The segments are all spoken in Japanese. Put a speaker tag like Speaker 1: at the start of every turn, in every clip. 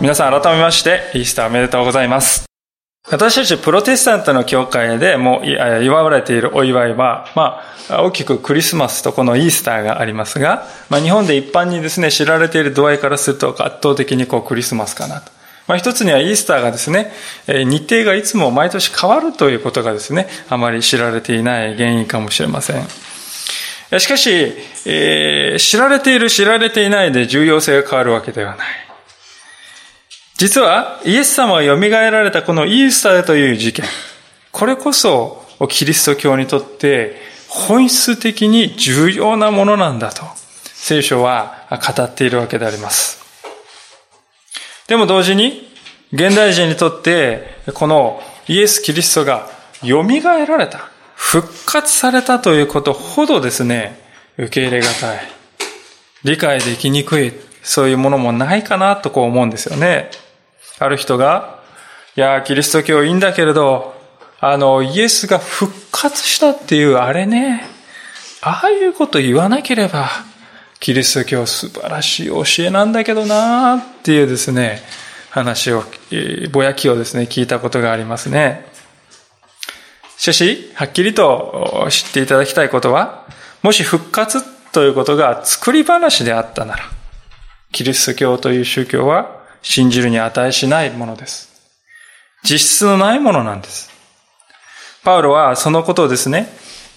Speaker 1: 皆さん改めまして、イースターおめでとうございます。私たちプロテスタントの教会でも祝われているお祝いは、まあ、大きくクリスマスとこのイースターがありますが、まあ、日本で一般にですね、知られている度合いからすると圧倒的にこうクリスマスかなと。まあ、一つにはイースターがですね、日程がいつも毎年変わるということがですね、あまり知られていない原因かもしれません。しかし、えー、知られている知られていないで重要性が変わるわけではない。実は、イエス様が蘇られたこのイースターという事件、これこそ、キリスト教にとって本質的に重要なものなんだと、聖書は語っているわけであります。でも同時に、現代人にとって、このイエス・キリストが蘇られた、復活されたということほどですね、受け入れがたい。理解できにくい、そういうものもないかなとこう思うんですよね。ある人が、いや、キリスト教いいんだけれど、あの、イエスが復活したっていうあれね、ああいうこと言わなければ、キリスト教素晴らしい教えなんだけどなっていうですね、話を、ぼやきをですね、聞いたことがありますね。しかし、はっきりと知っていただきたいことは、もし復活ということが作り話であったなら、キリスト教という宗教は信じるに値しないものです。実質のないものなんです。パウロはそのことをですね、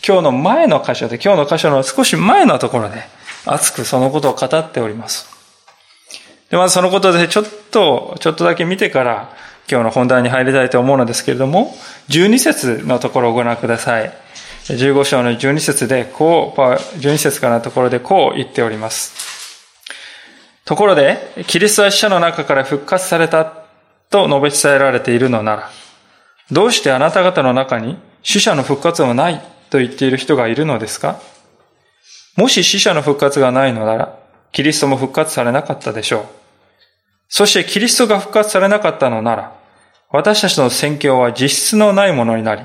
Speaker 1: 今日の前の箇所で、今日の箇所の少し前のところで、熱くそのことを語っております。で、まずそのことでちょっと、ちょっとだけ見てから、今日の本題に入りたいと思うのですけれども、12節のところをご覧ください。15章の12節で、こう、12節からのところでこう言っております。ところで、キリストは死者の中から復活されたと述べ伝えられているのなら、どうしてあなた方の中に死者の復活はないと言っている人がいるのですか？もし死者の復活がないのなら、キリストも復活されなかったでしょう。そしてキリストが復活されなかったのなら、私たちの宣教は実質のないものになり、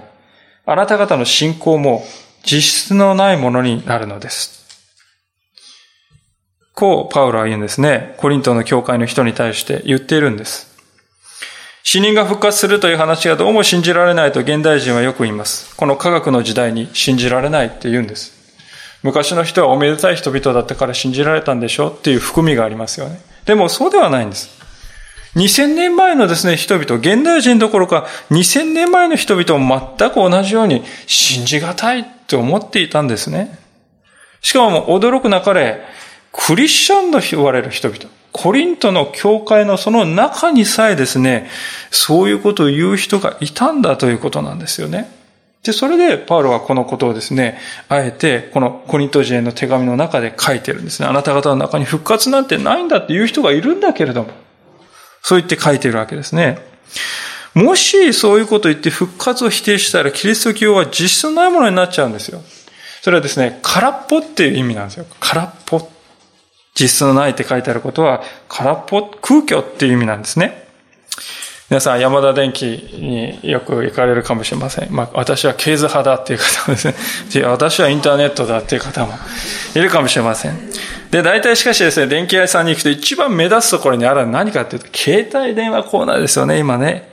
Speaker 1: あなた方の信仰も実質のないものになるのです。こう、パウロは言うんですね。コリントの教会の人に対して言っているんです。死人が復活するという話がどうも信じられないと現代人はよく言います。この科学の時代に信じられないって言うんです。昔の人はおめでたい人々だったから信じられたんでしょっていう含みがありますよね。でもそうではないんです。2000年前のですね、人々、現代人どころか2000年前の人々も全く同じように信じがたいって思っていたんですね。しかも驚くなかれ、クリスチャンと言われる人々、コリントの教会のその中にさえですね、そういうことを言う人がいたんだということなんですよね。で、それで、パウロはこのことをですね、あえて、このコリント人への手紙の中で書いてるんですね。あなた方の中に復活なんてないんだっていう人がいるんだけれども、そう言って書いてるわけですね。もしそういうことを言って復活を否定したら、キリスト教は実質ないものになっちゃうんですよ。それはですね、空っぽっていう意味なんですよ。空っぽ。実質のないって書いてあることは、空っぽ、空虚っていう意味なんですね。皆さん、山田電機によく行かれるかもしれません。まあ、私はケーズ派だっていう方もですね、私はインターネットだっていう方もいるかもしれません。で、大体しかしですね、電気屋さんに行くと一番目立つところにあるのは何かっていうと、携帯電話コーナーですよね、今ね。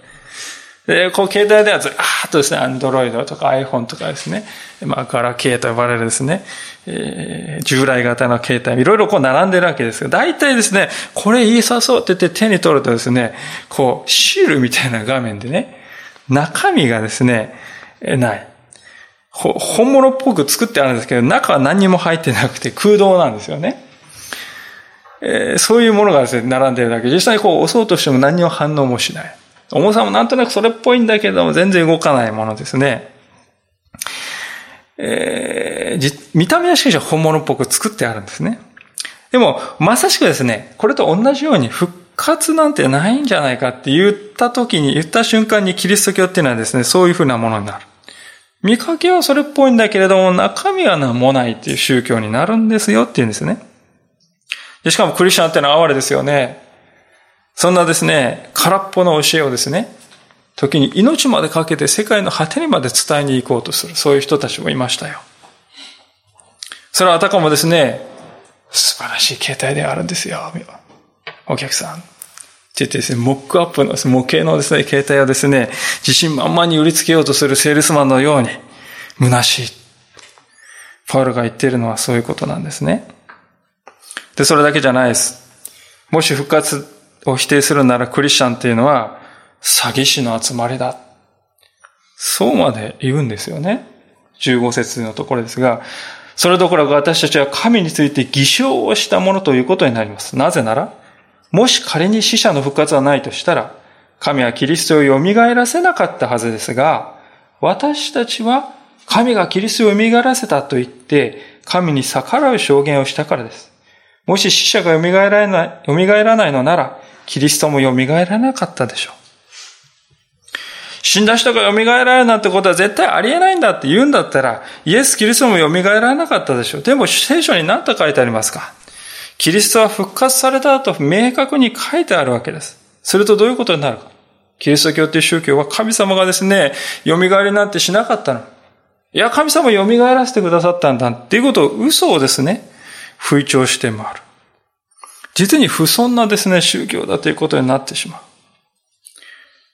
Speaker 1: で、こう、携帯電話ずらーっとですね、アンドロイドとか iPhone とかですね、まあ、ガラケーと呼ばれるですね、えー、従来型の携帯、いろいろこう並んでるわけですが、大体ですね、これ言いさそうって言って手に取るとですね、こう、シールみたいな画面でね、中身がですね、ない。本物っぽく作ってあるんですけど、中は何にも入ってなくて空洞なんですよね。えー、そういうものがですね、並んでるだけ。実際にこう押そうとしても何にも反応もしない。重さもなんとなくそれっぽいんだけども、全然動かないものですね。えー、見た目はしかし本物っぽく作ってあるんですね。でも、まさしくですね、これと同じように復活なんてないんじゃないかって言った時に、言った瞬間にキリスト教っていうのはですね、そういうふうなものになる。見かけはそれっぽいんだけれども、中身は何もないっていう宗教になるんですよって言うんですね。でしかもクリスチャンってのは哀れですよね。そんなですね、空っぽの教えをですね、時に命までかけて世界の果てにまで伝えに行こうとする、そういう人たちもいましたよ。それはあたかもですね、素晴らしい携帯であるんですよ。お客さん。って言ってですね、モックアップの模型のですね、携帯をですね、自信満々に売りつけようとするセールスマンのように、虚しい。パウルが言っているのはそういうことなんですね。で、それだけじゃないです。もし復活を否定するならクリスチャンっていうのは、詐欺師の集まりだ。そうまで言うんですよね。15節のところですが、それどころか私たちは神について偽証をしたものということになります。なぜなら、もし仮に死者の復活はないとしたら、神はキリストを蘇らせなかったはずですが、私たちは神がキリストを蘇らせたと言って、神に逆らう証言をしたからです。もし死者が蘇らない、蘇らないのなら、キリストも蘇らなかったでしょう。死んだ人が蘇られるなんてことは絶対ありえないんだって言うんだったら、イエス・キリストも蘇らなかったでしょう。でも聖書に何と書いてありますか？キリストは復活されたと明確に書いてあるわけです。するとどういうことになるか？キリスト教っていう宗教は神様がですね、蘇りなんてしなかったの。いや、神様蘇らせてくださったんだっていうことを嘘をですね、吹聴して回る。実に不遜なですね、宗教だということになってしまう。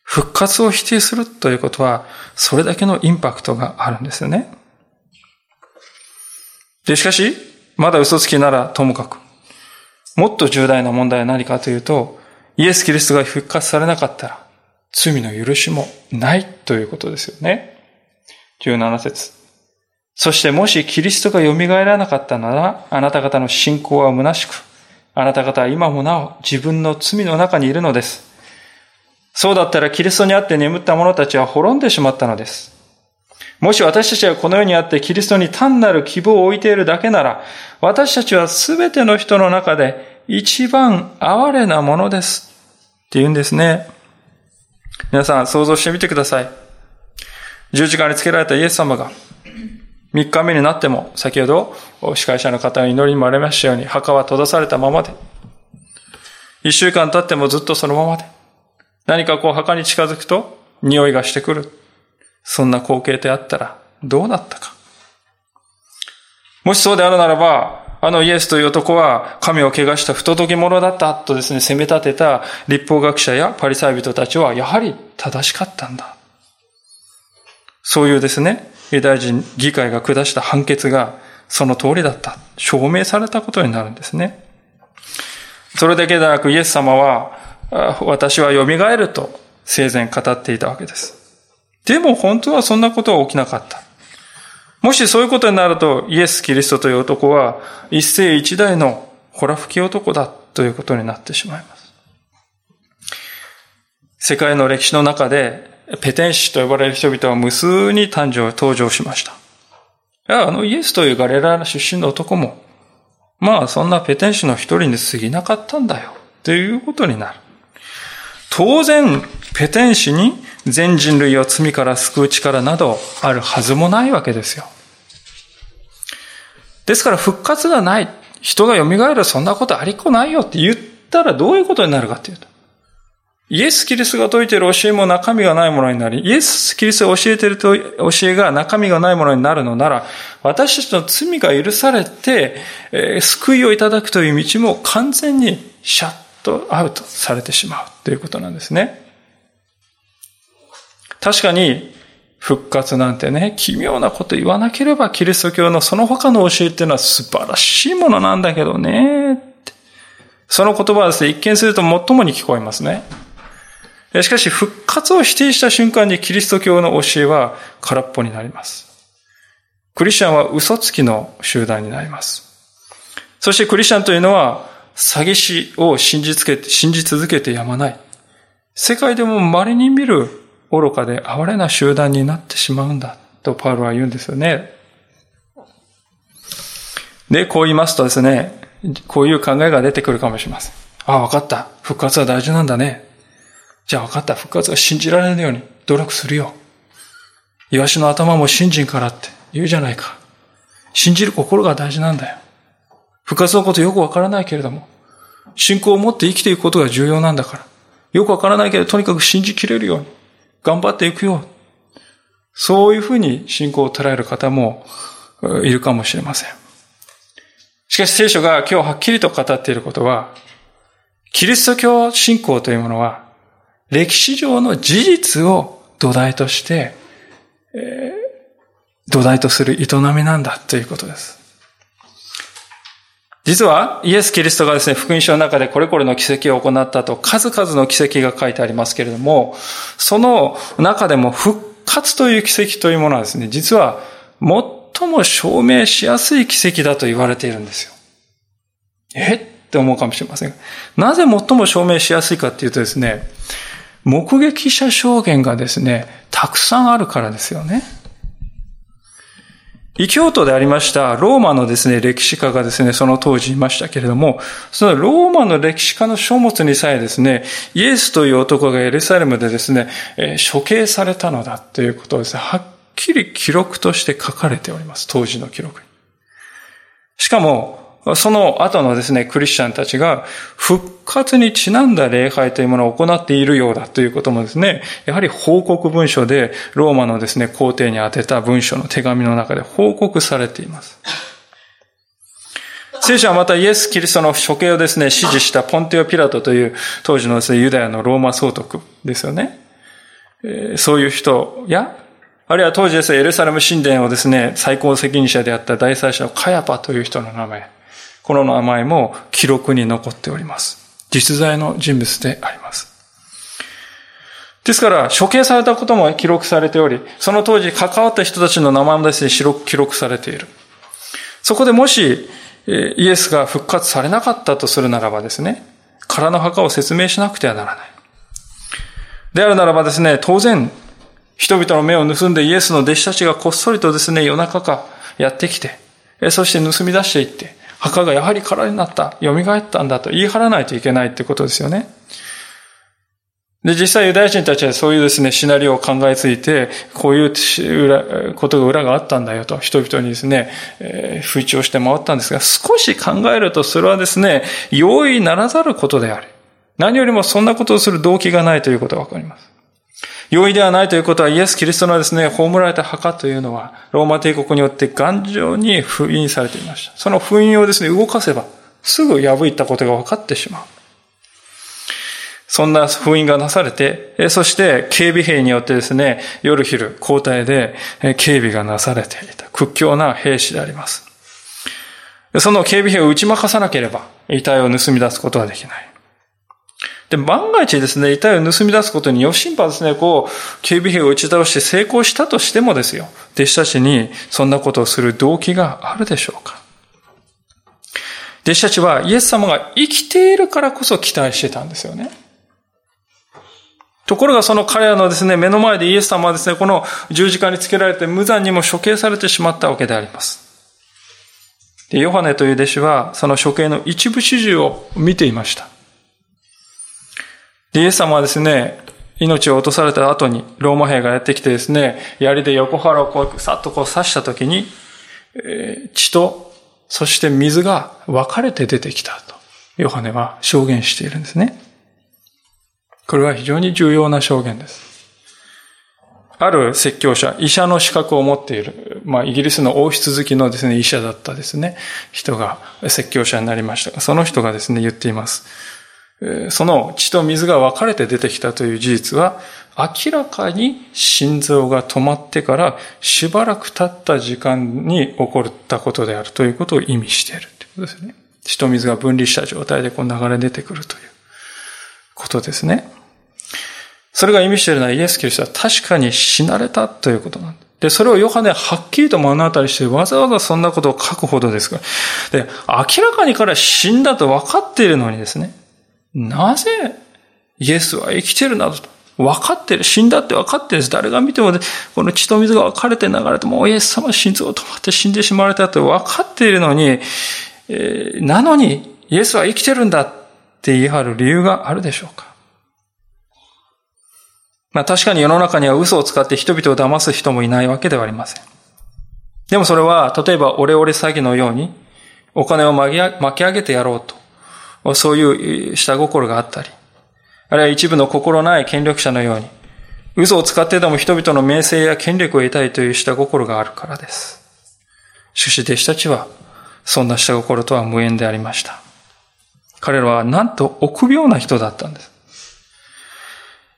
Speaker 1: 復活を否定するということは、それだけのインパクトがあるんですよね。で、しかし、まだ嘘つきならともかく、もっと重大な問題は何かというと、イエス・キリストが復活されなかったら、罪の許しもないということですよね。17節そしてもしキリストが蘇らなかったなら、あなた方の信仰は虚しく、あなた方は今もなお自分の罪の中にいるのです。そうだったらキリストにあって眠った者たちは滅んでしまったのです。もし私たちがこの世にあってキリストに単なる希望を置いているだけなら、私たちは全ての人の中で一番哀れなものです。って言うんですね。皆さん想像してみてください。十字架につけられたイエス様が、三日目になっても、先ほど司会者の方の祈りにもありましたように、墓は閉ざされたままで、一週間経ってもずっとそのままで、何かこう墓に近づくと匂いがしてくる。そんな光景であったらどうなったか。もしそうであるならば、あのイエスという男は神を汚した不届き者だったとですね、責め立てた立法学者やパリサイ人たちはやはり正しかったんだ。そういうですね、ユダヤ人議会が下した判決がその通りだった。証明されたことになるんですね。それだけでなくイエス様は私は蘇ると生前語っていたわけです。でも本当はそんなことは起きなかった。もしそういうことになると、イエス・キリストという男は一世一代のほら吹き男だということになってしまいます。世界の歴史の中で、ペテン師と呼ばれる人々は無数に誕生、登場しました。あのイエスというガレラ出身の男も、まあそんなペテン師の一人に過ぎなかったんだよ、ということになる。当然、ペテン師に全人類を罪から救う力などあるはずもないわけですよ。ですから復活がない。人が蘇るそんなことありっこないよって言ったらどういうことになるかっていうと。イエス・キリストが説いている教えも中身がないものになり、イエス・キリストが教えている教えが中身がないものになるのなら、私たちの罪が許されて、えー、救いをいただくという道も完全にシャッとアウトされてしまうということなんですね。確かに、復活なんてね、奇妙なこと言わなければ、キリスト教のその他の教えっていうのは素晴らしいものなんだけどね。その言葉はですね、一見すると最もに聞こえますね。しかし、復活を否定した瞬間にキリスト教の教えは空っぽになります。クリスチャンは嘘つきの集団になります。そしてクリスチャンというのは、詐欺師を信じつけて、信じ続けてやまない。世界でも稀に見る愚かで哀れな集団になってしまうんだとパウロは言うんですよね。で、こう言いますとですね、こういう考えが出てくるかもしれません。ああ、わかった。復活は大事なんだね。じゃあわかった。復活が信じられるように努力するよ。イワシの頭も信心からって言うじゃないか。信じる心が大事なんだよ。復活のことよくわからないけれども、信仰を持って生きていくことが重要なんだから。よくわからないけど、とにかく信じきれるように、頑張っていくよ。そういうふうに信仰を捉える方もいるかもしれません。しかし聖書が今日はっきりと語っていることは、キリスト教信仰というものは、歴史上の事実を土台として、えー、土台とする営みなんだということです。実は、イエス・キリストがですね、福音書の中でこれこれの奇跡を行ったと、数々の奇跡が書いてありますけれども、その中でも復活という奇跡というものはですね、実は、最も証明しやすい奇跡だと言われているんですよ。え？って思うかもしれません。なぜ最も証明しやすいかっていうとですね、目撃者証言がですね、たくさんあるからですよね。異教徒でありましたローマのですね、歴史家がですね、その当時いましたけれども、そのローマの歴史家の書物にさえですね、イエスという男がエルサレムでですね、処刑されたのだということをですね、はっきり記録として書かれております。当時の記録に。しかも、その後のですね、クリスチャンたちが復活にちなんだ礼拝というものを行っているようだということもですね、やはり報告文書でローマのですね、皇帝に宛てた文書の手紙の中で報告されています。聖書はまたイエス・キリストの処刑をですね、支持したポンテオ・ピラトという当時のですね、ユダヤのローマ総督ですよね。そういう人や、あるいは当時ですね、エルサレム神殿をですね、最高責任者であった大祭司のカヤパという人の名前。この名前も記録に残っております。実在の人物であります。ですから、処刑されたことも記録されており、その当時関わった人たちの名前もですね、記録されている。そこでもし、イエスが復活されなかったとするならばですね、空の墓を説明しなくてはならない。であるならばですね、当然、人々の目を盗んでイエスの弟子たちがこっそりとですね、夜中かやってきて、そして盗み出していって、墓がやはり空になった、蘇ったんだと言い張らないといけないってことですよね。で、実際ユダヤ人たちはそういうですね、シナリオを考えついて、こういうことが裏があったんだよと、人々にですね、えー、吹聴して回ったんですが、少し考えるとそれはですね、容易ならざることである。何よりもそんなことをする動機がないということがわかります。容易ではないということは、イエス・キリストのですね、葬られた墓というのは、ローマ帝国によって頑丈に封印されていました。その封印をですね、動かせば、すぐ破いたことが分かってしまう。そんな封印がなされて、そして警備兵によってですね、夜昼交代で警備がなされていた屈強な兵士であります。その警備兵を打ち負かさなければ、遺体を盗み出すことはできない。で、万が一ですね、遺体を盗み出すことに、ヨシンパはですね、こう、警備兵を打ち倒して成功したとしてもですよ、弟子たちにそんなことをする動機があるでしょうか弟子たちはイエス様が生きているからこそ期待してたんですよね。ところがその彼らのですね、目の前でイエス様はですね、この十字架につけられて無残にも処刑されてしまったわけであります。で、ヨハネという弟子はその処刑の一部始終を見ていました。で、イエス様はですね、命を落とされた後に、ローマ兵がやってきてですね、槍で横腹をこう、さっとこう刺した時に、えー、血と、そして水が分かれて出てきたと、ヨハネは証言しているんですね。これは非常に重要な証言です。ある説教者、医者の資格を持っている、まあ、イギリスの王室好きのですね、医者だったですね、人が説教者になりましたが、その人がですね、言っています。その血と水が分かれて出てきたという事実は、明らかに心臓が止まってからしばらく経った時間に起こったことであるということを意味しているということですね。血と水が分離した状態でこう流れ出てくるということですね。それが意味しているのはイエス・キリストは確かに死なれたということなんです。で、それをヨハネはっきりと目の当たりして、わざわざそんなことを書くほどですから。で、明らかに彼は死んだと分かっているのにですね、なぜイエスは生きてるなどと。分かってる。死んだって分かってるんです。誰が見ても、この血と水が分かれて流れても、イエス様心臓止まって死んでしまわれたと分かっているのに、えー、なのに、イエスは生きてるんだって言い張る理由があるでしょうかまあ確かに世の中には嘘を使って人々を騙す人もいないわけではありません。でもそれは、例えばオレオレ詐欺のように、お金を巻き上げてやろうと、そういう下心があったり、あるいは一部の心ない権力者のように、嘘を使ってでも人々の名声や権力を得たいという下心があるからです。しかし弟子たちは、そんな下心とは無縁でありました。彼らはなんと臆病な人だったんです。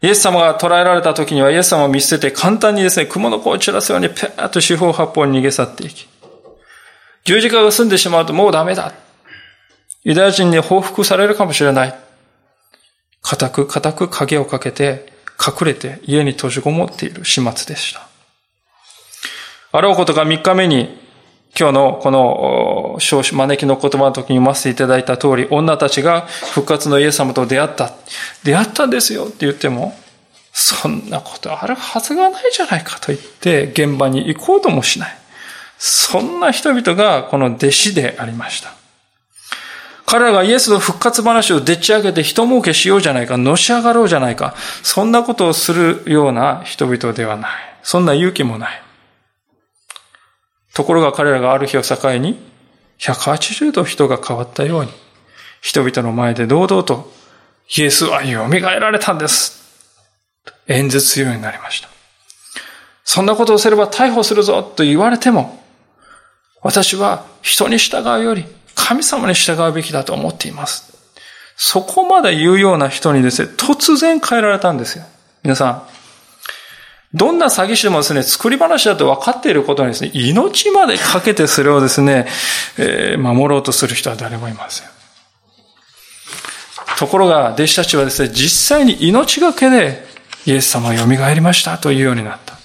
Speaker 1: イエス様が捕らえられた時にはイエス様を見捨てて簡単にですね、雲の子を散らすようにペーッと四方八方に逃げ去っていき、十字架が済んでしまうともうダメだ。ユダヤ人に報復されるかもしれない。固く固く影をかけて隠れて家に閉じこもっている始末でした。あろうことが3日目に今日のこの招きの言葉の時に読ませていただいた通り、女たちが復活のイエス様と出会った。出会ったんですよって言っても、そんなことあるはずがないじゃないかと言って現場に行こうともしない。そんな人々がこの弟子でありました。彼らがイエスの復活話をでっち上げて人儲けしようじゃないか、のし上がろうじゃないか、そんなことをするような人々ではない。そんな勇気もない。ところが彼らがある日を境に、180度人が変わったように、人々の前で堂々と、イエスは蘇られたんです。演説するようになりました。そんなことをすれば逮捕するぞと言われても、私は人に従うより神様に従うべきだと思っています。そこまで言うような人にですね、突然変えられたんですよ。皆さん、どんな詐欺師でもですね、作り話だと分かっていることにですね、命までかけてそれをですね、えー、守ろうとする人は誰もいません。ところが、弟子たちはですね、実際に命がけで、イエス様は蘇りましたというようになった。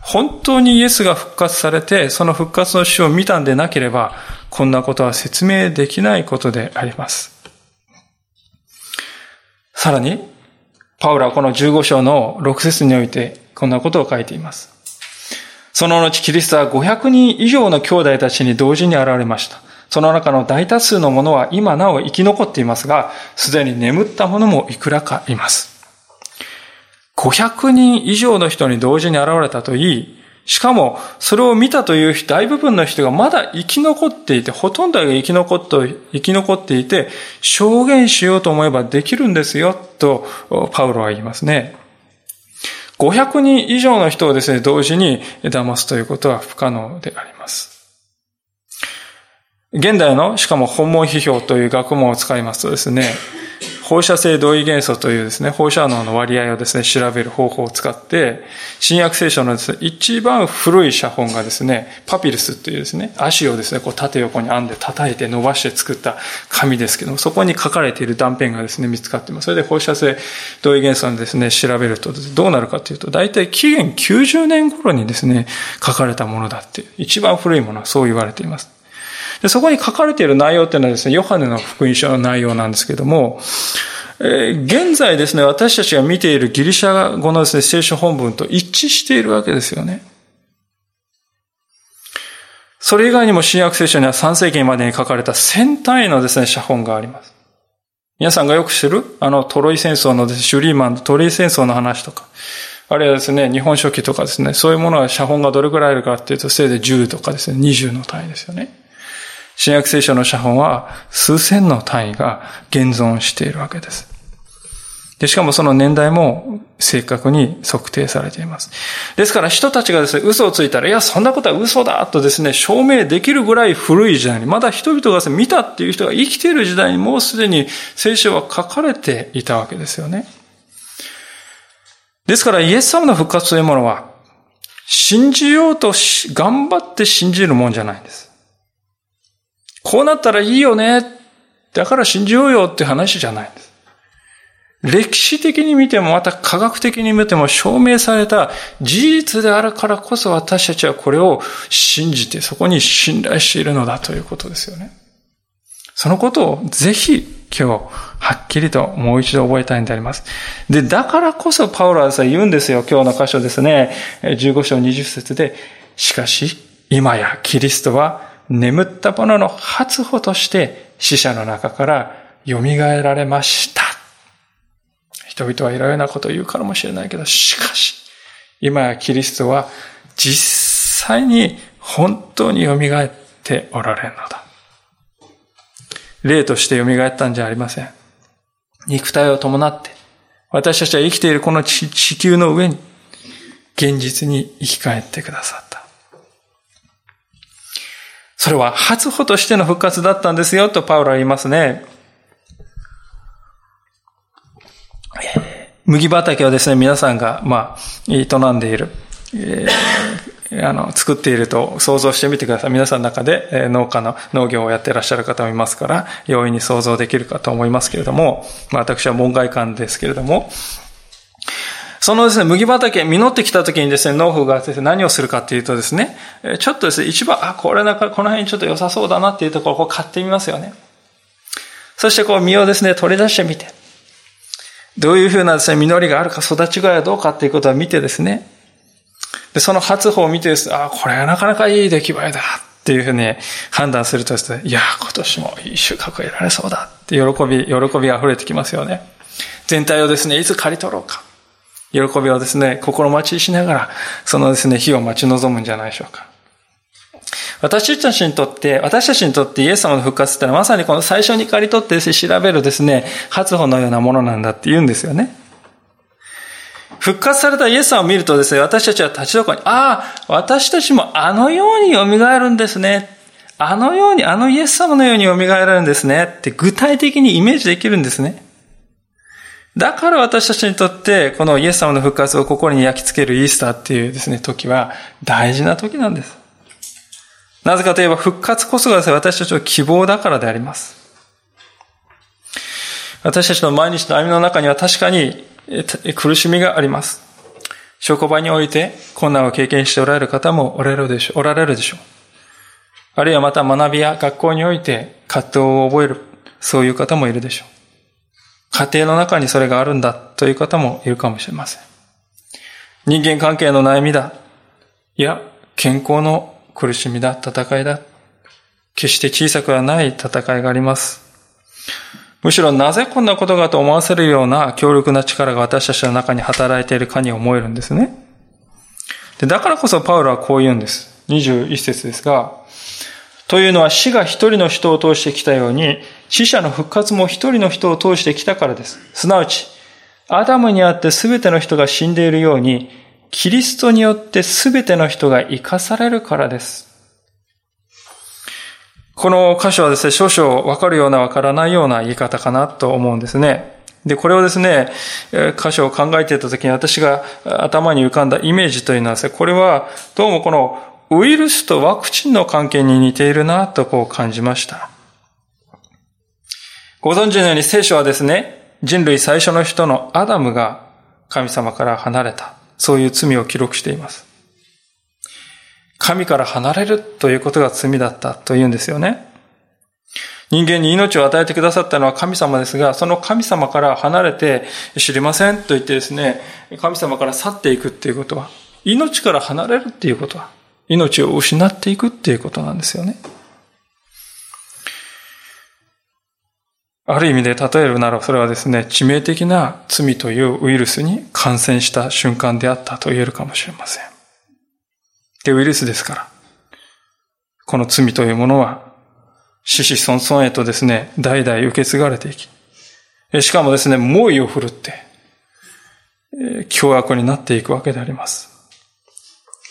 Speaker 1: 本当にイエスが復活されて、その復活の死を見たんでなければ、こんなことは説明できないことであります。さらに、パウラはこの15章の6節においてこんなことを書いています。その後キリストは500人以上の兄弟たちに同時に現れました。その中の大多数の者は今なお生き残っていますが、すでに眠った者もいくらかいます。500人以上の人に同時に現れたといい、しかも、それを見たという大部分の人がまだ生き残っていて、ほとんどが生き残って、生き残っていて、証言しようと思えばできるんですよ、と、パウロは言いますね。500人以上の人をですね、同時に騙すということは不可能であります。現代の、しかも本門批評という学問を使いますとですね、放射性同位元素というですね、放射能の割合をですね、調べる方法を使って、新約聖書のですね、一番古い写本がですね、パピルスというですね、足をですね、こう縦横に編んで叩いて伸ばして作った紙ですけども、そこに書かれている断片がですね、見つかっています。それで放射性同位元素をですね、調べるとどうなるかというと、大体紀元90年頃にですね、書かれたものだって、一番古いものはそう言われています。でそこに書かれている内容っていうのはですね、ヨハネの福音書の内容なんですけども、えー、現在ですね、私たちが見ているギリシャ語のですね、聖書本文と一致しているわけですよね。それ以外にも新約聖書には3世紀までに書かれた1000単位のですね、写本があります。皆さんがよく知る、あのトロイ戦争のですね、シュリーマンのトロイ戦争の話とか、あるいはですね、日本書紀とかですね、そういうものは写本がどれくらいあるかっていうと、せいで10とかですね、20の単位ですよね。新約聖書の写本は数千の単位が現存しているわけです。で、しかもその年代も正確に測定されています。ですから人たちがですね、嘘をついたら、いや、そんなことは嘘だとですね、証明できるぐらい古い時代に、まだ人々がですね、見たっていう人が生きている時代にもうすでに聖書は書かれていたわけですよね。ですからイエス様の復活というものは、信じようと頑張って信じるもんじゃないんです。こうなったらいいよね。だから信じようよって話じゃないんです。歴史的に見てもまた科学的に見ても証明された事実であるからこそ私たちはこれを信じてそこに信頼しているのだということですよね。そのことをぜひ今日はっきりともう一度覚えたいんであります。で、だからこそパウロは言うんですよ。今日の箇所ですね。15章20節で、しかし今やキリストは眠った者の初歩として死者の中から蘇られました。人々はいろいろなことを言うかもしれないけど、しかし、今やキリストは実際に本当に蘇っておられるのだ。霊として蘇ったんじゃありません。肉体を伴って、私たちは生きているこの地球の上に、現実に生き返ってくださった。それは初歩としての復活だったんですよとパウロは言いますね。麦畑をですね、皆さんが、まあ、営んでいる、えー、あの、作っていると想像してみてください。皆さんの中で、え、農家の農業をやっていらっしゃる方もいますから、容易に想像できるかと思いますけれども、まあ私は門外観ですけれども、そのですね、麦畑、実ってきた時にですね、農夫がですね、何をするかっていうとですね、ちょっとですね、一番、あ、これなんか、この辺ちょっと良さそうだなっていうところをこう買ってみますよね。そしてこう実をですね、取り出してみて、どういうふうなですね、実りがあるか、育ち具合はどうかっていうことを見てですね、で、その初歩を見てですね、あ、これはなかなかいい出来栄えだっていうふうに判断するとですね、いや、今年もいい収穫を得られそうだって喜び、喜び溢れてきますよね。全体をですね、いつ刈り取ろうか。喜びをですね、心待ちしながら、そのですね、日を待ち望むんじゃないでしょうか。私たちにとって、私たちにとってイエス様の復活ってのはまさにこの最初に刈り取って調べるですね、初歩のようなものなんだって言うんですよね。復活されたイエス様を見るとですね、私たちは立ちどころに、ああ、私たちもあのように蘇るんですね。あのように、あのイエス様のように蘇るんですね。って具体的にイメージできるんですね。だから私たちにとって、このイエス様の復活を心に焼き付けるイースターっていうですね、時は大事な時なんです。なぜかといえば復活こそが、私たちの希望だからであります。私たちの毎日の歩みの中には確かに苦しみがあります。職場において困難を経験しておられる方もおられるでしょう。おられるでしょう。あるいはまた学びや学校において葛藤を覚える、そういう方もいるでしょう。家庭の中にそれがあるんだという方もいるかもしれません。人間関係の悩みだ。いや、健康の苦しみだ、戦いだ。決して小さくはない戦いがあります。むしろなぜこんなことがと思わせるような強力な力が私たちの中に働いているかに思えるんですね。でだからこそパウロはこう言うんです。21節ですが、というのは死が一人の人を通してきたように、死者の復活も一人の人を通してきたからです。すなわち、アダムにあって全ての人が死んでいるように、キリストによって全ての人が生かされるからです。この箇所はですね、少々わかるようなわからないような言い方かなと思うんですね。で、これをですね、箇所を考えていたときに私が頭に浮かんだイメージというのはですね、これはどうもこのウイルスとワクチンの関係に似ているなとこう感じました。ご存知のように聖書はですね、人類最初の人のアダムが神様から離れた。そういう罪を記録しています。神から離れるということが罪だったというんですよね。人間に命を与えてくださったのは神様ですが、その神様から離れて知りませんと言ってですね、神様から去っていくっていうことは、命から離れるっていうことは、命を失っていくっていうことなんですよね。ある意味で例えるならそれはですね、致命的な罪というウイルスに感染した瞬間であったと言えるかもしれません。で、ウイルスですから。この罪というものは、死死孫孫へとですね、代々受け継がれていき、しかもですね、猛威を振るって、凶悪になっていくわけであります。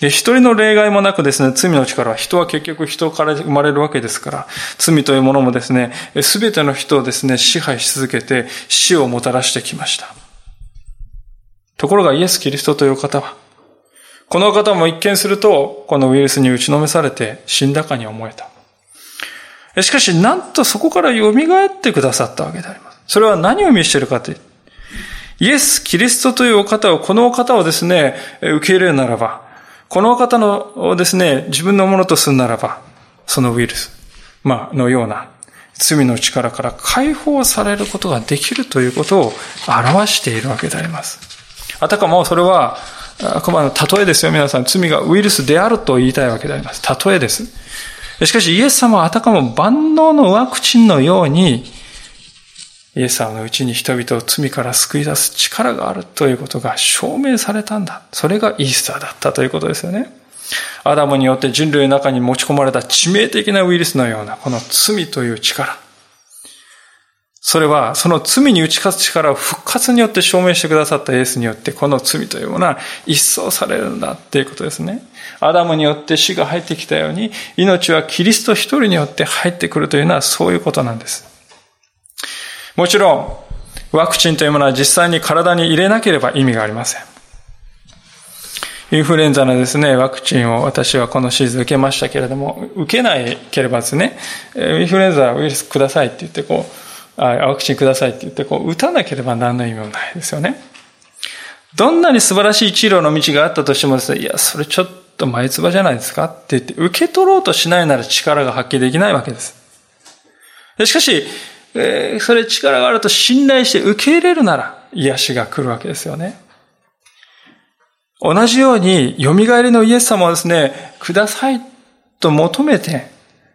Speaker 1: で、一人の例外もなくですね、罪の力は人は結局人から生まれるわけですから、罪というものもですね、すべての人をですね、支配し続けて死をもたらしてきました。ところがイエス・キリストという方は、この方も一見すると、このウイルスに打ちのめされて死んだかに思えた。しかし、なんとそこから蘇ってくださったわけであります。それは何を見しているかという。イエス・キリストというお方を、このお方をですね、受け入れるならば、この方のですね、自分のものとするならば、そのウイルス、まあ、のような罪の力から解放されることができるということを表しているわけであります。あたかもそれは、あくまで例えですよ、皆さん。罪がウイルスであると言いたいわけであります。例えです。しかし、イエス様はあたかも万能のワクチンのように、イエス様のうちに人々を罪から救い出す力があるということが証明されたんだ。それがイースターだったということですよね。アダムによって人類の中に持ち込まれた致命的なウイルスのようなこの罪という力。それは、その罪に打ち勝つ力を復活によって証明してくださったイエスによって、この罪というものは一掃されるんだっていうことですね。アダムによって死が入ってきたように、命はキリスト一人によって入ってくるというのはそういうことなんです。もちろん、ワクチンというものは実際に体に入れなければ意味がありません。インフルエンザのですね、ワクチンを私はこのシーズン受けましたけれども、受けないければですね、インフルエンザウイルスくださいって言って、こう、あワクチンくださいって言って、こう、打たなければ何の意味もないですよね。どんなに素晴らしい治療の道があったとしてもですね、いや、それちょっと前唾じゃないですか？って言って、受け取ろうとしないなら力が発揮できないわけです。しかし、え、それ力があると信頼して受け入れるなら、癒しが来るわけですよね。同じように、蘇りのイエス様をですね、くださいと求めて、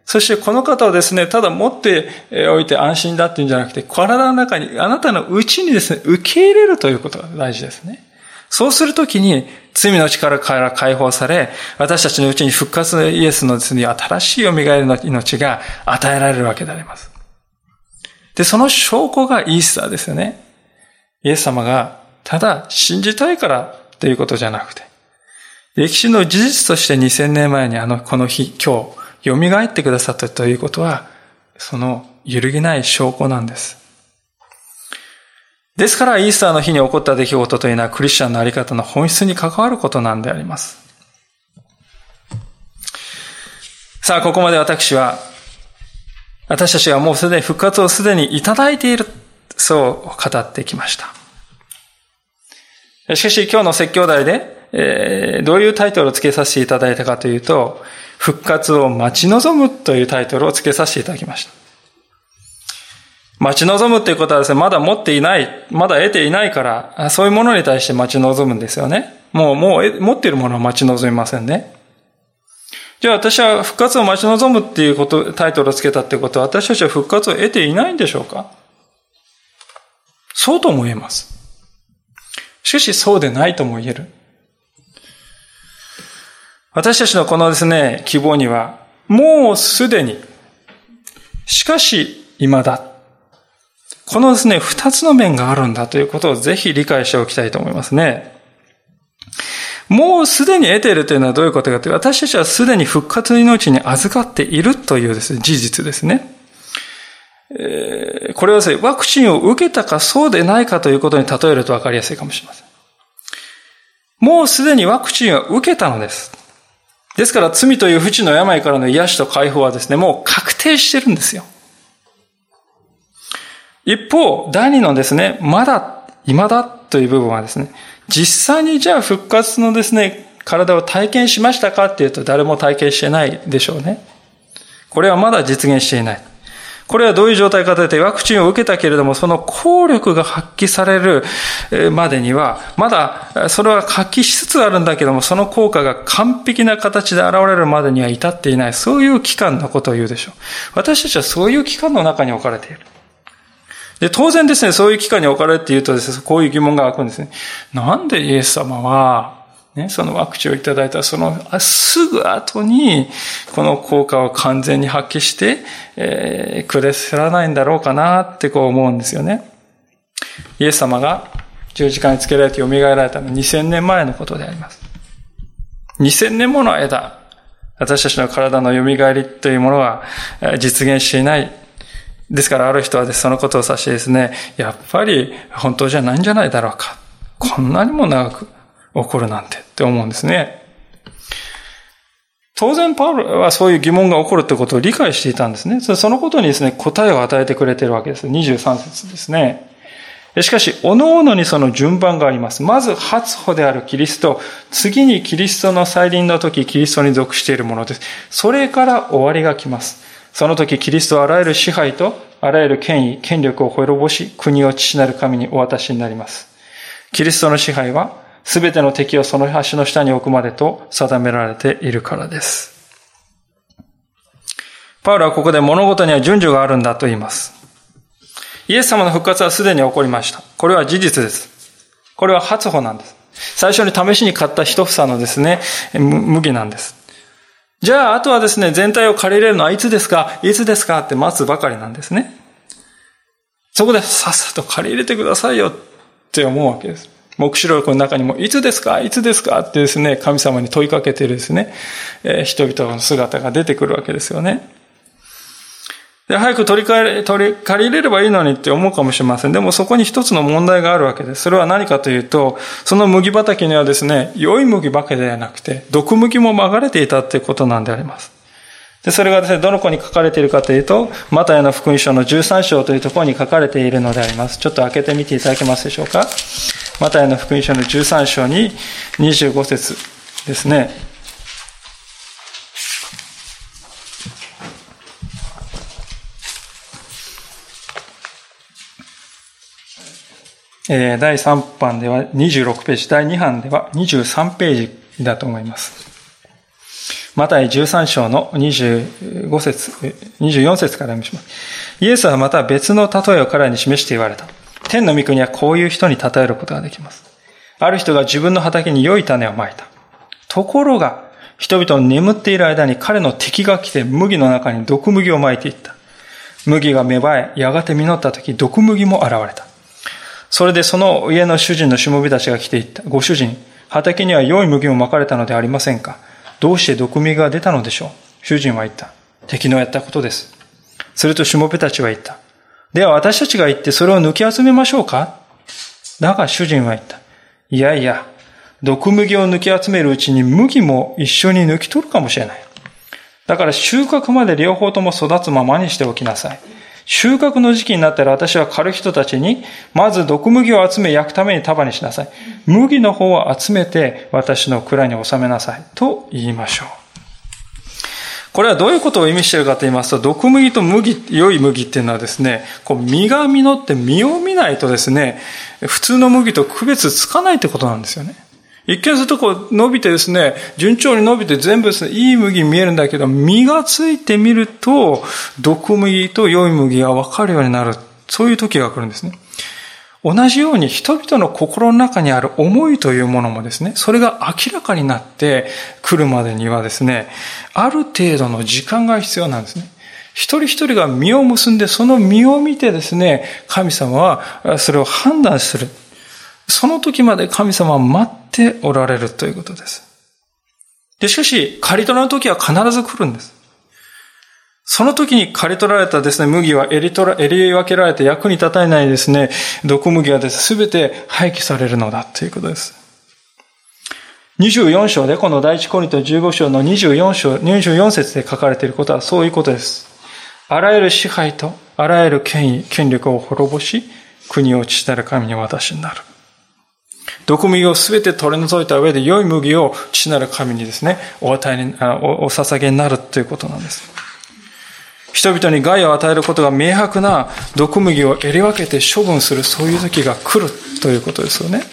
Speaker 1: そしてこの方をですね、ただ持っておいて安心だっていうんじゃなくて、体の中に、あなたの内にですね、受け入れるということが大事ですね。そうするときに、罪の力から解放され、私たちのうちに復活のイエスのですね、新しい蘇りの命が与えられるわけであります。で、その証拠がイースターですよね。イエス様が、ただ信じたいからということじゃなくて、歴史の事実として2000年前にあの、この日、今日、蘇ってくださったということは、その揺るぎない証拠なんです。ですから、イースターの日に起こった出来事というのは、クリスチャンのあり方の本質に関わることなんであります。さあ、ここまで私は、私たちはもうすでに復活をすでにいただいている、そう語ってきました。しかし今日の説教題で、えー、どういうタイトルを付けさせていただいたかというと、復活を待ち望むというタイトルを付けさせていただきました。待ち望むということはですね、まだ持っていない、まだ得ていないから、そういうものに対して待ち望むんですよね。もう、もう持っているものを待ち望みませんね。じゃあ私は復活を待ち望むっていうこと、タイトルを付けたってことは、私たちは復活を得ていないんでしょうか？そうとも言えます。しかしそうでないとも言える。私たちのこのですね、希望には、もうすでに、しかし未だ。このですね、二つの面があるんだということをぜひ理解しておきたいと思いますね。もうすでに得ているというのはどういうことかというと、私たちはすでに復活の命に預かっているというですね、事実ですね。えー、これはですね、ワクチンを受けたかそうでないかということに例えると分かりやすいかもしれません。もうすでにワクチンを受けたのです。ですから罪という不治の病からの癒しと解放はですね、もう確定してるんですよ。一方、第二のですね、まだ、未だという部分はですね、実際にじゃあ復活のですね、体を体験しましたかっていうと誰も体験してないでしょうね。これはまだ実現していない。これはどういう状態かというと、ワクチンを受けたけれども、その効力が発揮されるまでには、まだそれは発揮しつつあるんだけども、その効果が完璧な形で現れるまでには至っていない。そういう期間のことを言うでしょう。私たちはそういう期間の中に置かれている。で、当然ですね、そういう期間に置かれて言うとですね、こういう疑問が湧くんですね。なんでイエス様は、ね、そのワクチンをいただいたそのすぐ後に、この効果を完全に発揮して、えー、くれすらないんだろうかなってこう思うんですよね。イエス様が十字架につけられて蘇られたのは2000年前のことであります。2000年もの間、私たちの体の蘇りというものは実現していない。ですからある人はそのことを指してですね、やっぱり本当じゃないんじゃないだろうか。こんなにも長く起こるなんてって思うんですね。当然パウロはそういう疑問が起こるってことを理解していたんですね。そのことにですね、答えを与えてくれているわけです。23節ですね。しかし、各々にその順番があります。まず、初歩であるキリスト。次にキリストの再臨の時、キリストに属しているものです。それから終わりが来ます。その時、キリストはあらゆる支配と、あらゆる権威、権力を滅ぼし、国を父なる神にお渡しになります。キリストの支配は、すべての敵をその橋の下に置くまでと定められているからです。パウロはここで物事には順序があるんだと言います。イエス様の復活はすでに起こりました。これは事実です。これは初歩なんです。最初に試しに買った一房のですね、麦なんです。じゃあ、あとはですね、全体を借りれるのはいつですか？いつですかって待つばかりなんですね。そこでさっさと借り入れてくださいよって思うわけです。目視録の中にも、いつですか？いつですか？ってですね、神様に問いかけてるですね、えー、人々の姿が出てくるわけですよね。で、早く取り替え、取り、借り入れればいいのにって思うかもしれません。でもそこに一つの問題があるわけです。それは何かというと、その麦畑にはですね、良い麦ばかりではなくて、毒麦もまがれていたっていうことなんであります。で、それがですね、どの子に書かれているかというと、マタイの福音書の13章というところに書かれているのであります。ちょっと開けてみていただけますでしょうか。マタイの福音書の13章に25節ですね。え第3版では26ページ、第2版では23ページだと思います。マタイ13章の25節、24節から読みします。イエスはまた別の例えを彼に示して言われた。天の御国はこういう人に例えることができます。ある人が自分の畑に良い種をまいた。ところが、人々の眠っている間に彼の敵が来て麦の中に毒麦をまいていった。麦が芽生え、やがて実った時、毒麦も現れた。それでその家の主人のしもべたちが来ていった。ご主人、畑には良い麦もまかれたのでありませんか？どうして毒麦が出たのでしょう？主人は言った。敵のやったことです。するとしもべたちは言った。では私たちが行ってそれを抜き集めましょうか？だが主人は言った。いやいや、毒麦を抜き集めるうちに麦も一緒に抜き取るかもしれない。だから収穫まで両方とも育つままにしておきなさい。収穫の時期になったら私は狩る人たちに、まず毒麦を集め焼くために束にしなさい。麦の方を集めて私の蔵に収めなさい。と言いましょう。これはどういうことを意味しているかと言いますと、毒麦と麦、良い麦っていうのはですね、こう実が実って実を見ないとですね、普通の麦と区別つかないってことなんですよね。一見するとこう伸びてですね、順調に伸びて全部ですね、いい麦見えるんだけど、実がついてみると、毒麦と良い麦が分かるようになる。そういう時が来るんですね。同じように人々の心の中にある思いというものもですね、それが明らかになってくるまでにはですね、ある程度の時間が必要なんですね。一人一人が実を結んで、その実を見てですね、神様はそれを判断する。その時まで神様は待っておられるということです。で、しかし、刈り取られる時は必ず来るんです。その時に刈り取られたですね、麦は襟取ら、襟分けられて役に立たないですね、毒麦はですね、すべて廃棄されるのだということです。24章で、この第一コリント15章の24章、24節で書かれていることはそういうことです。あらゆる支配と、あらゆる権威、権力を滅ぼし、国を父なる神に渡しになる。毒麦をすべて取り除いた上で良い麦を父なる神にですね、お与えに、おお捧げになるということなんです。人々に害を与えることが明白な毒麦を襟分けて処分する、そういう時が来るということですよね。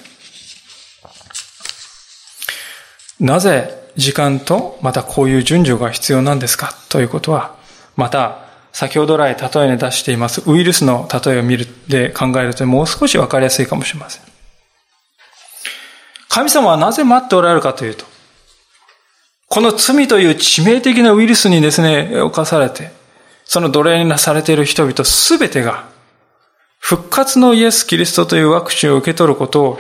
Speaker 1: なぜ時間とまたこういう順序が必要なんですかということは、また先ほど来例えに出していますウイルスの例えを見るで考えるともう少しわかりやすいかもしれません。神様はなぜ待っておられるかというと、この罪という致命的なウイルスにですね、侵されて、その奴隷になされている人々すべてが、復活のイエス・キリストというワクチンを受け取ることを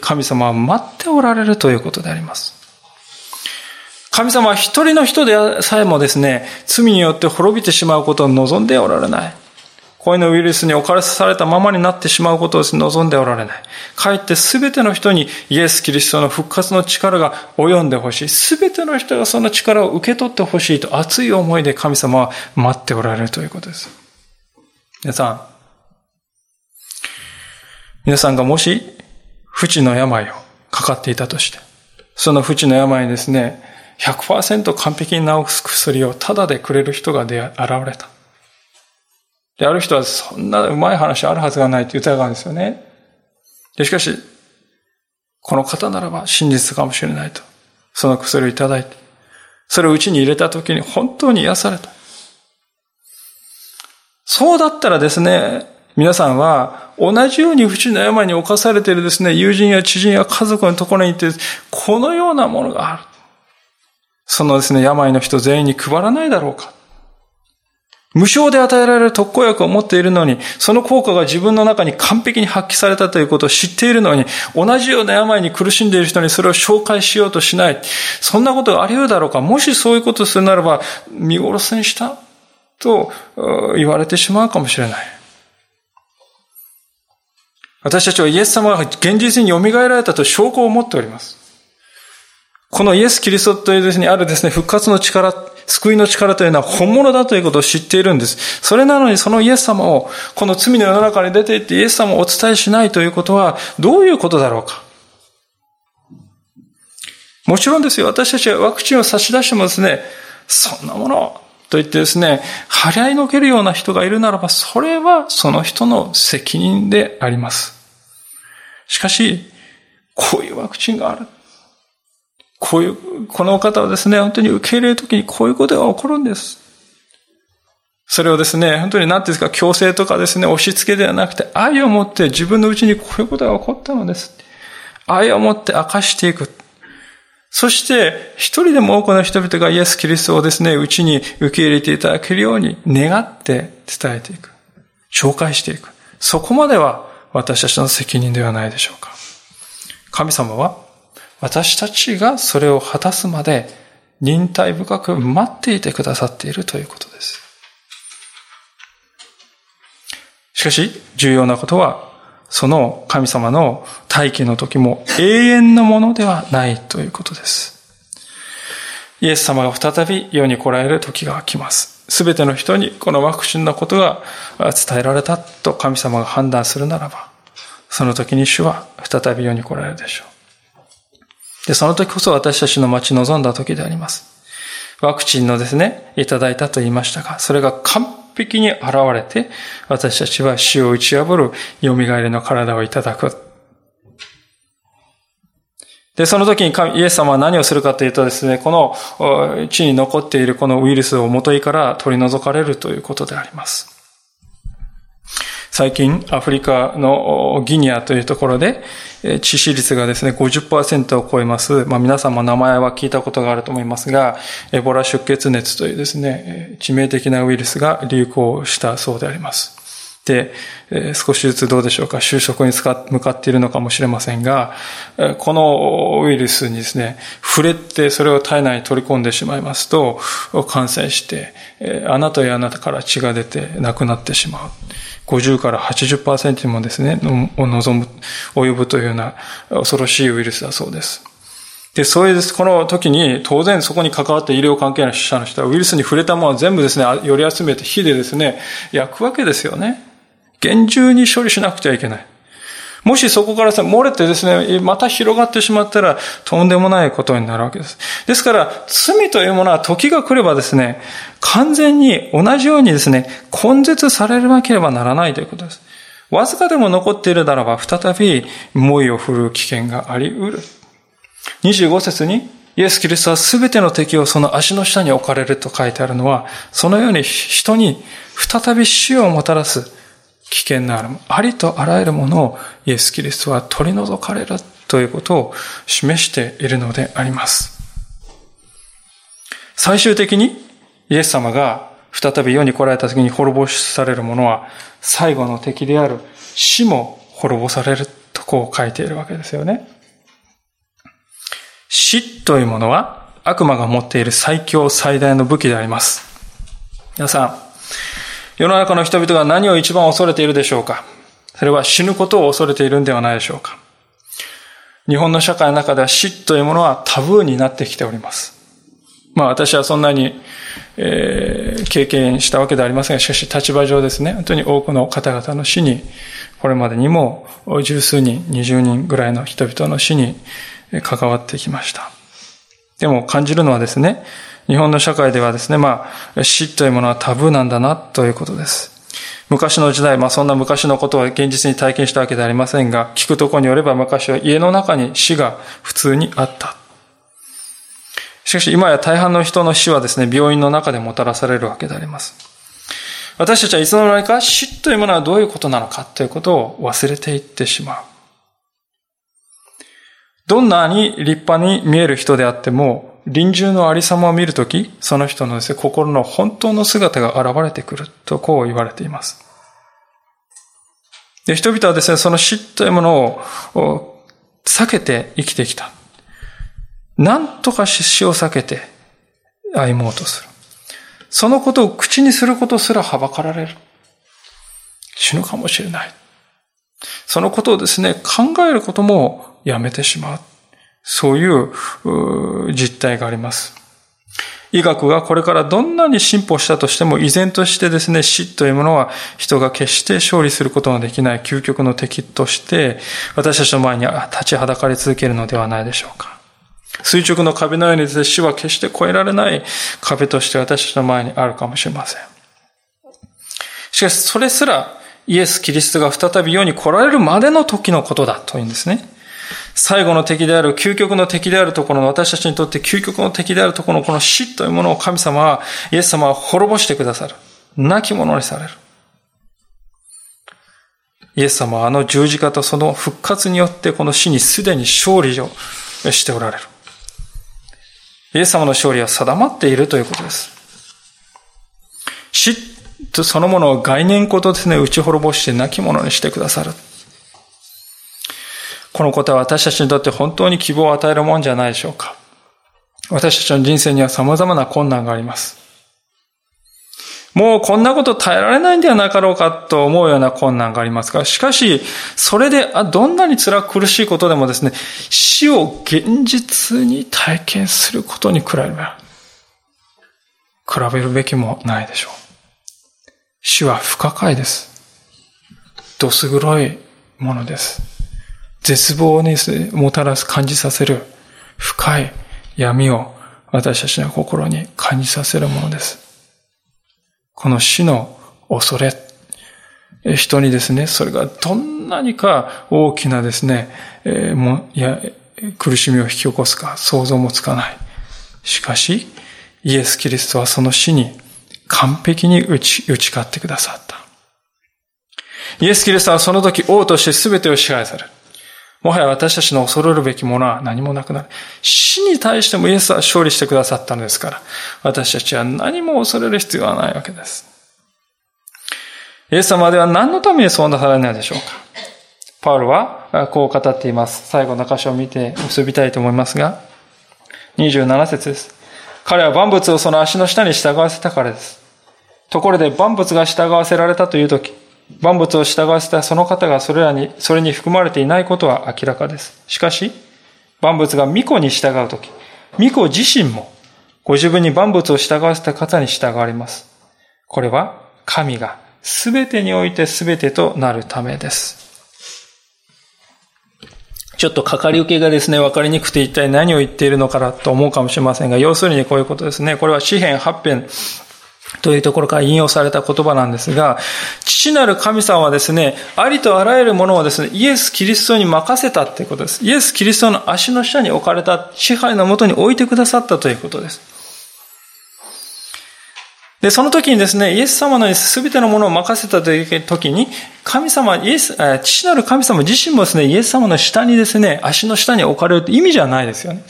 Speaker 1: 神様は待っておられるということであります。神様は一人の人でさえもですね、罪によって滅びてしまうことを望んでおられない。恋のウイルスに侵されたままになってしまうことを望んでおられない。かえって全ての人にイエス・キリストの復活の力が及んでほしい。全ての人がその力を受け取ってほしいと熱い思いで神様は待っておられるということです。皆さん、皆さんがもし、不治の病をかかっていたとして、その不治の病にですね、100%完璧に治す薬をタダでくれる人が現れた。で、ある人はそんなうまい話あるはずがないと疑うんですよね。で、しかし、この方ならば真実かもしれないと。その薬をいただいて、それをうちに入れた時に本当に癒された。そうだったらですね、皆さんは同じように不治の病に侵されているですね、友人や知人や家族のところに行って、このようなものがある。そのですね、病の人全員に配らないだろうか。無償で与えられる特効薬を持っているのに、その効果が自分の中に完璧に発揮されたということを知っているのに、同じような病に苦しんでいる人にそれを紹介しようとしない。そんなことがあり得るだろうか。もしそういうことをするならば、見殺しにしたと言われてしまうかもしれない。私たちはイエス様が現実に蘇られたと証拠を持っております。このイエス・キリストというですね、あるですね、復活の力、救いの力というのは本物だということを知っているんです。それなのにそのイエス様を、この罪の世の中に出ていってイエス様をお伝えしないということは、どういうことだろうか。もちろんですよ、私たちはワクチンを差し出してもですね、そんなものと言ってですね、張り合いのけるような人がいるならば、それはその人の責任であります。しかし、こういうワクチンがある。こういう、この方はですね、本当に受け入れるときにこういうことが起こるんです。それをですね、本当に何て言うんですか、強制とかですね、押し付けではなくて、愛を持って自分のうちにこういうことが起こったのです。愛を持って明かしていく。そして、一人でも多くの人々がイエス・キリストをですね、うちに受け入れていただけるように願って伝えていく。紹介していく。そこまでは私たちの責任ではないでしょうか。神様は私たちがそれを果たすまで忍耐深く待っていてくださっているということです。しかし、重要なことは、その神様の待機の時も永遠のものではないということです。イエス様が再び世に来られる時が来ます。すべての人にこのワクチンのことが伝えられたと神様が判断するならば、その時に主は再び世に来られるでしょう。で、その時こそ私たちの待ち望んだ時であります。ワクチンのですね、いただいたと言いましたが、それが完璧に現れて、私たちは死を打ち破る蘇りの体をいただく。で、その時にイエス様は何をするかというとですね、この地に残っているこのウイルスを元いから取り除かれるということであります。最近、アフリカのギニアというところで、致死率がですね、50%を超えます。まあ皆さんも名前は聞いたことがあると思いますが、エボラ出血熱というですね、致命的なウイルスが流行したそうであります。で、少しずつどうでしょうか、就職に向かっているのかもしれませんが、このウイルスにですね、触れてそれを体内に取り込んでしまいますと、感染して、あなたやあなたから血が出て亡くなってしまう。50から80%にもですね、を望む、及ぶというような恐ろしいウイルスだそうです。で、そういうです、この時に、当然そこに関わった医療関係の死者の人は、ウイルスに触れたものは全部ですね、寄り集めて火でですね、焼くわけですよね。厳重に処理しなくてはいけない。もしそこから漏れてですね、また広がってしまったら、とんでもないことになるわけです。ですから、罪というものは時が来ればですね、完全に同じようにですね、根絶されなければならないということです。わずかでも残っているならば、再び猛威を振るう危険があり得る。25節に、イエス・キリストは全ての敵をその足の下に置かれると書いてあるのは、そのように人に再び死をもたらす危険なある、ありとあらゆるものをイエス・キリストは取り除かれるということを示しているのであります。最終的にイエス様が再び世に来られた時に滅ぼされるものは最後の敵である死も滅ぼされるとこう書いているわけですよね。死というものは悪魔が持っている最強最大の武器であります。皆さん、世の中の人々が何を一番恐れているでしょうか？それは死ぬことを恐れているんではないでしょうか？日本の社会の中では死というものはタブーになってきております。まあ私はそんなに、えー、経験したわけではありませんが、しかし立場上ですね、本当に多くの方々の死に、これまでにも十数人、二十人ぐらいの人々の死に関わってきました。でも感じるのはですね、日本の社会ではですね、まあ、死というものはタブーなんだなということです。昔の時代、まあそんな昔のことは現実に体験したわけではありませんが、聞くところによれば昔は家の中に死が普通にあった。しかし今や大半の人の死はですね、病院の中でもたらされるわけであります。私たちはいつの間にか死というものはどういうことなのかということを忘れていってしまう。どんなに立派に見える人であっても、臨終のありさまを見るとき、その人のですね、心の本当の姿が現れてくるとこう言われています。で、人々はですね、その死というものを避けて生きてきた。なんとか死を避けて歩もうとする。そのことを口にすることすらはばかられる。死ぬかもしれない。そのことをですね、考えることもやめてしまう。そういう実態があります。医学がこれからどんなに進歩したとしても、依然としてですね、死というものは人が決して勝利することのできない究極の敵として、私たちの前に立ちはだかり続けるのではないでしょうか。垂直の壁のようにですね、死は決して越えられない壁として私たちの前にあるかもしれません。しかし、それすらイエス・キリストが再び世に来られるまでの時のことだというんですね。最後の敵である、究極の敵であるところの、私たちにとって究極の敵であるところのこの死というものを神様は、イエス様は滅ぼしてくださる。亡き者にされる。イエス様はあの十字架とその復活によってこの死にすでに勝利をしておられる。イエス様の勝利は定まっているということです。死とそのものを概念ごとですね、打ち滅ぼして亡き者にしてくださる。このことは私たちにとって本当に希望を与えるもんじゃないでしょうか。私たちの人生には様々な困難があります。もうこんなこと耐えられないんではなかろうかと思うような困難がありますが、しかし、それで、あどんなに辛く苦しいことでもですね、死を現実に体験することに比べれば、比べるべきもないでしょう。死は不可解です。どす黒いものです。絶望にもたらす、感じさせる深い闇を私たちの心に感じさせるものです。この死の恐れ、人にですね、それがどんなにか大きなですね、えー、もや苦しみを引き起こすか想像もつかない。しかし、イエス・キリストはその死に完璧に打ち打ち勝ってくださった。イエス・キリストはその時王として全てを支配される。もはや私たちの恐れるべきものは何もなくなる。死に対してもイエスは勝利してくださったのですから、私たちは何も恐れる必要はないわけです。イエス様では何のためにそうなされないでしょうかパウロはこう語っています。最後の箇所を見て結びたいと思いますが、27節です。彼は万物をその足の下に従わせたからです。ところで万物が従わせられたというとき、万物を従わせたその方がそれらに、それに含まれていないことは明らかです。しかし、万物が巫女に従うとき、巫女自身もご自分に万物を従わせた方に従われます。これは神が全てにおいて全てとなるためです。ちょっとかかり受けがですね、わかりにくくて一体何を言っているのかなと思うかもしれませんが、要するにこういうことですね。これは詩篇8編というところから引用された言葉なんですが、父なる神様はですね、ありとあらゆるものをですね、イエス・キリストに任せたということです。イエス・キリストの足の下に置かれた支配のもとに置いてくださったということです。で、その時にですね、イエス様の全てのものを任せたという時に、神様、イエス、父なる神様自身もですね、イエス様の下にですね、足の下に置かれるって意味じゃないですよね。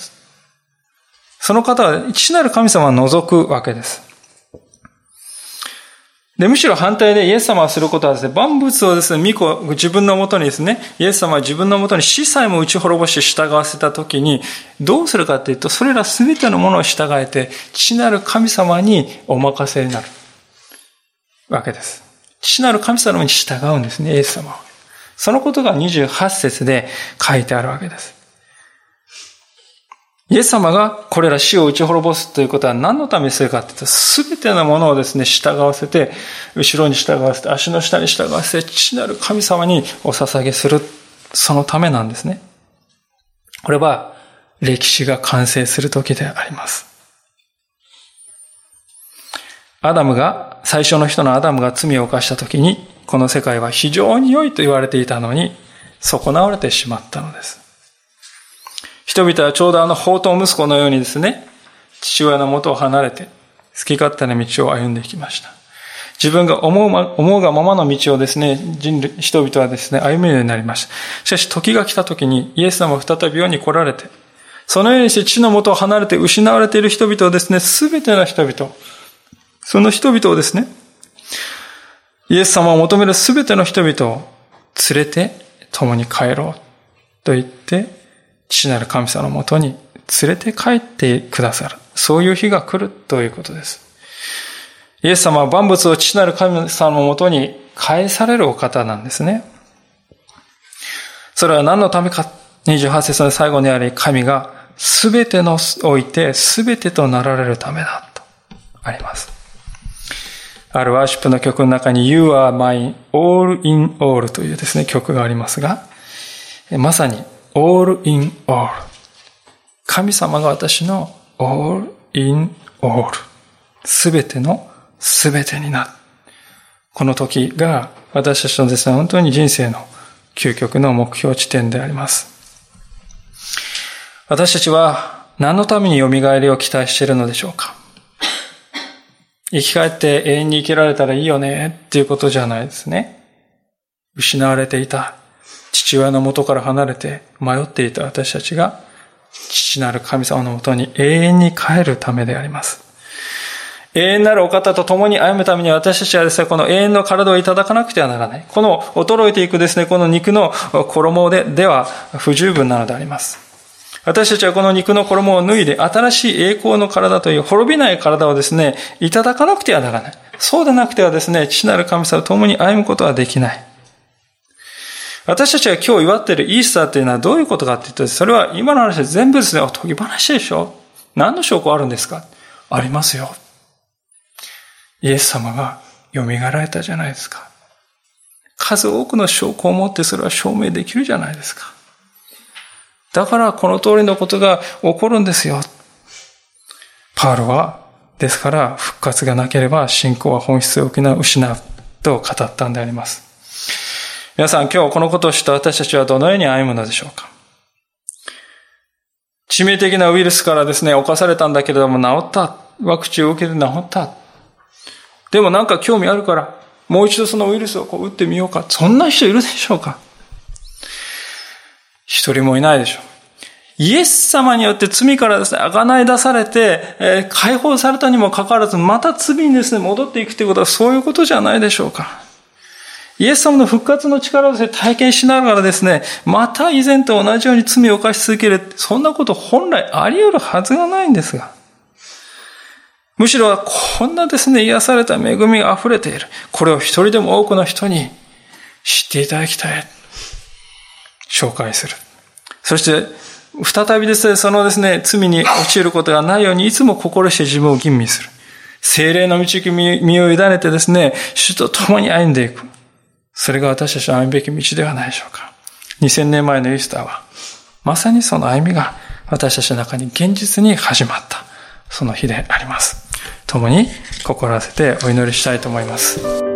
Speaker 1: その方は、父なる神様を除くわけです。で、むしろ反対でイエス様がすることはですね、万物をですね、巫女、自分のもとにですね、イエス様は自分のもとに死さえも打ち滅ぼし従わせたときに、どうするかっていうと、それらすべてのものを従えて、父なる神様にお任せになる。わけです。父なる神様に従うんですね、イエス様は。そのことが28節で書いてあるわけです。イエス様がこれら死を打ち滅ぼすということは何のためにするかって言ったら、すべてのものをですね、従わせて、後ろに従わせて、足の下に従わせて、父なる神様にお捧げする、そのためなんですね。これは、歴史が完成する時であります。アダムが、最初の人のアダムが罪を犯した時に、この世界は非常に良いと言われていたのに、損なわれてしまったのです。人々はちょうどあの宝刀息子のようにですね、父親の元を離れて、好き勝手な道を歩んできました。自分が思う,、ま、思うがままの道をですね、人類、人々はですね、歩めるようになりました。しかし時が来た時にイエス様は再び世に来られて、そのようにして地の元を離れて失われている人々をですね、すべての人々、その人々をですね、イエス様を求めるすべての人々を連れて共に帰ろうと言って、父なる神様のもとに連れて帰ってくださる。そういう日が来るということです。イエス様は万物を父なる神様のもとに返されるお方なんですね。それは何のためか、28節の最後にあり、神がすべての置いてすべてとなられるためだとあります。あるワーシップの曲の中に You are my all in all というですね、曲がありますが、まさに all in all。神様が私の all in all。すべてのすべてになる。この時が私たちのですね、本当に人生の究極の目標地点であります。私たちは何のために蘇りを期待しているのでしょうか生き返って永遠に生きられたらいいよねっていうことじゃないですね。失われていた父親の元から離れて迷っていた私たちが父なる神様のもとに永遠に帰るためであります。永遠なるお方と共に歩むために私たちはですね、この永遠の体をいただかなくてはならない。この衰えていくですね、この肉の衣ででは不十分なのであります。私たちはこの肉の衣を脱いで新しい栄光の体という滅びない体をですね、いただかなくてはならない。そうでなくてはですね、父なる神様と共に歩むことはできない。私たちが今日祝っているイースターというのはどういうことかって言うと、それは今の話で全部ですね、解き話でしょ？何の証拠あるんですか？ありますよ。イエス様が蘇られたじゃないですか。数多くの証拠を持ってそれは証明できるじゃないですか。だからこの通りのことが起こるんですよ。パウロは、ですから復活がなければ信仰は本質を失うと語ったんであります。皆さん今日このことを知った私たちはどのように歩むのでしょうか？致命的なウイルスからですね、侵されたんだけれども治った。ワクチンを受けて治った。でもなんか興味あるから、もう一度そのウイルスをこう打ってみようか。そんな人いるでしょうか？一人もいないでしょう。イエス様によって罪からですね、あがない出されて、えー、解放されたにもかかわらず、また罪にですね、戻っていくということはそういうことじゃないでしょうか。イエス様の復活の力をですね、体験しながらですね、また以前と同じように罪を犯し続ける。そんなこと本来あり得るはずがないんですが。むしろこんなですね、癒された恵みが溢れている。これを一人でも多くの人に知っていただきたい。紹介する。そして、再びですね、そのですね、罪に陥ることがないように、いつも心して自分を吟味する。精霊の導き身を委ねてですね、主と共に歩んでいく。それが私たちの歩むべき道ではないでしょうか。2000年前のイースターは、まさにその歩みが私たちの中に現実に始まった、その日であります。共に心合わせてお祈りしたいと思います。